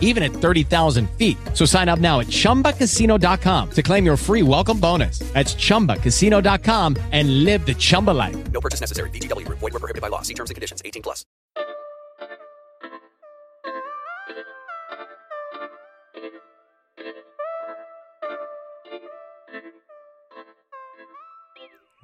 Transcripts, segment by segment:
even at 30,000 feet. So sign up now at chumbacasino.com to claim your free welcome bonus. That's chumbacasino.com and live the Chumba life. No purchase necessary. VGW Group. Void were prohibited by law. See terms and conditions. 18 plus.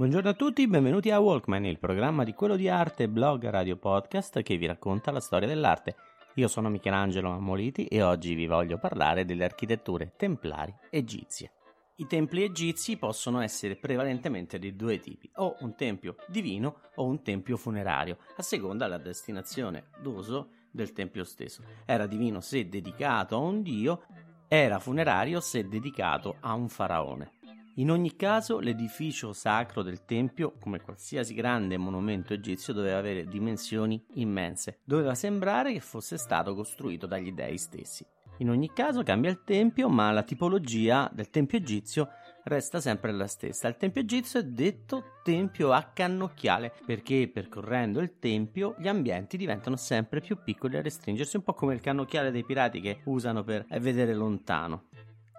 Buongiorno a tutti, benvenuti a Walkman, il programma di quello di arte, blog, radio, podcast che vi racconta la storia dell'arte. Io sono Michelangelo Ammoliti e oggi vi voglio parlare delle architetture templari egizie. I templi egizi possono essere prevalentemente di due tipi, o un tempio divino o un tempio funerario, a seconda della destinazione d'uso del tempio stesso. Era divino se dedicato a un dio, era funerario se dedicato a un faraone. In ogni caso, l'edificio sacro del tempio, come qualsiasi grande monumento egizio, doveva avere dimensioni immense. Doveva sembrare che fosse stato costruito dagli dei stessi. In ogni caso cambia il tempio, ma la tipologia del tempio egizio resta sempre la stessa. Il tempio egizio è detto tempio a cannocchiale perché percorrendo il tempio gli ambienti diventano sempre più piccoli a restringersi, un po' come il cannocchiale dei pirati che usano per vedere lontano.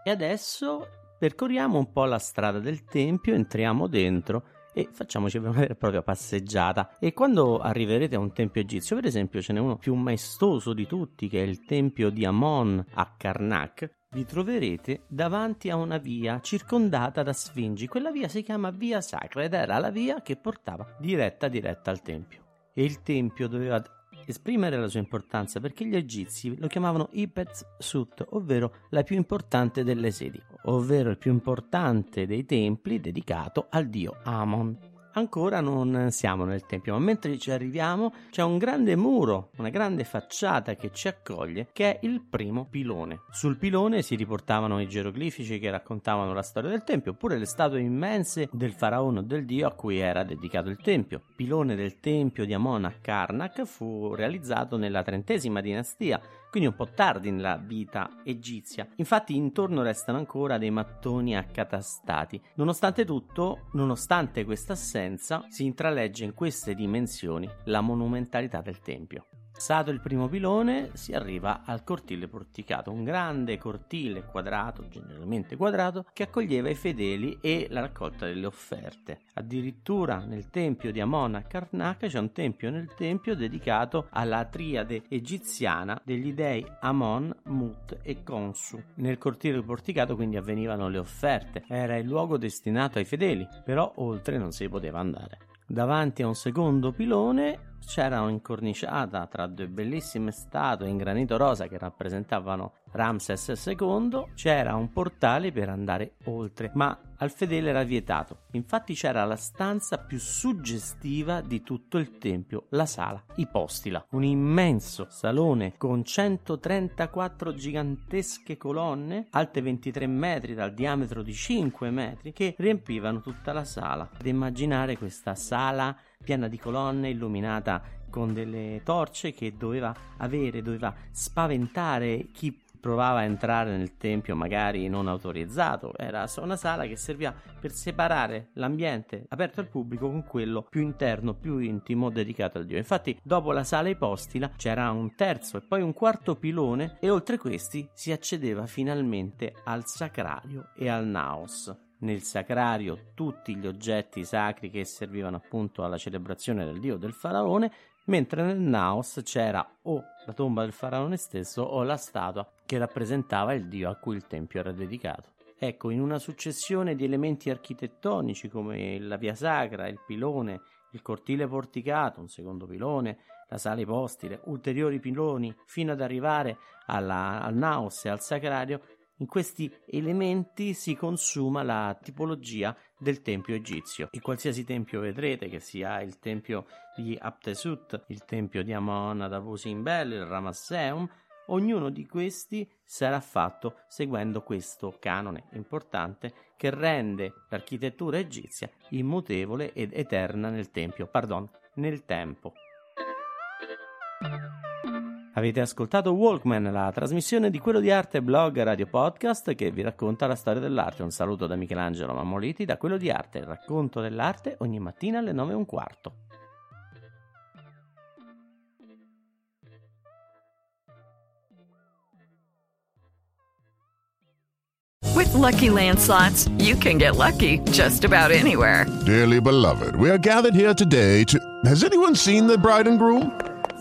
E adesso percorriamo un po' la strada del tempio, entriamo dentro e facciamoci una vera e propria passeggiata. E quando arriverete a un tempio egizio, per esempio, ce n'è uno più maestoso di tutti, che è il tempio di Amon a Karnak, vi troverete davanti a una via circondata da sfingi. Quella via si chiama Via Sacra ed era la via che portava diretta diretta al tempio. E il tempio doveva esprimere la sua importanza perché gli egizi lo chiamavano Ipet Sut, ovvero la più importante delle sedi, ovvero il più importante dei templi dedicato al dio Amon. Ancora non siamo nel tempio, ma mentre ci arriviamo c'è un grande muro, una grande facciata che ci accoglie, che è il primo pilone. Sul pilone si riportavano i geroglifici che raccontavano la storia del tempio, oppure le statue immense del faraone o del dio a cui era dedicato il tempio. Il pilone del tempio di Amon a Karnak fu realizzato nella trentesima dinastia quindi un po' tardi nella vita egizia. Infatti intorno restano ancora dei mattoni accatastati. Nonostante tutto, nonostante questa assenza, si intralegge in queste dimensioni la monumentalità del tempio. Passato il primo pilone si arriva al cortile porticato, un grande cortile quadrato, generalmente quadrato, che accoglieva i fedeli e la raccolta delle offerte. Addirittura nel tempio di Amon a Karnak c'è un tempio nel tempio dedicato alla triade egiziana degli dei Amon, Mut e Konsu. Nel cortile porticato quindi avvenivano le offerte, era il luogo destinato ai fedeli, però oltre non si poteva andare. Davanti a un secondo pilone c'era un'incorniciata tra due bellissime statue in granito rosa che rappresentavano Ramses II, c'era un portale per andare oltre, ma al fedele era vietato. Infatti c'era la stanza più suggestiva di tutto il tempio, la sala ipostila, un immenso salone con 134 gigantesche colonne, alte 23 metri dal diametro di 5 metri, che riempivano tutta la sala. Ad immaginare questa sala piena di colonne, illuminata con delle torce che doveva avere, doveva spaventare chi provava a entrare nel tempio magari non autorizzato, era una sala che serviva per separare l'ambiente aperto al pubblico con quello più interno, più intimo dedicato al Dio. Infatti, dopo la sala ipostila c'era un terzo e poi un quarto pilone e oltre questi si accedeva finalmente al sacrario e al naos nel sacrario tutti gli oggetti sacri che servivano appunto alla celebrazione del dio del faraone, mentre nel Naos c'era o la tomba del faraone stesso o la statua che rappresentava il dio a cui il tempio era dedicato. Ecco, in una successione di elementi architettonici come la via sacra, il pilone, il cortile porticato, un secondo pilone, la sala ipostile, ulteriori piloni, fino ad arrivare alla, al naos e al sacrario, in questi elementi si consuma la tipologia del tempio egizio. In qualsiasi tempio vedrete, che sia il tempio di Aptesut, il tempio di Amon ad Abu Simbel, il Ramasseum, ognuno di questi sarà fatto seguendo questo canone importante che rende l'architettura egizia immutevole ed eterna nel tempio, pardon, nel tempo. Avete ascoltato Walkman, la trasmissione di quello di arte blog radio podcast che vi racconta la storia dell'arte. Un saluto da Michelangelo Mammoliti da quello di arte, il racconto dell'arte ogni mattina alle 9 e un quarto. With lucky landslots, you can get lucky just about anywhere. Dearly beloved, we are gathered here today to. Has anyone seen the bride and groom?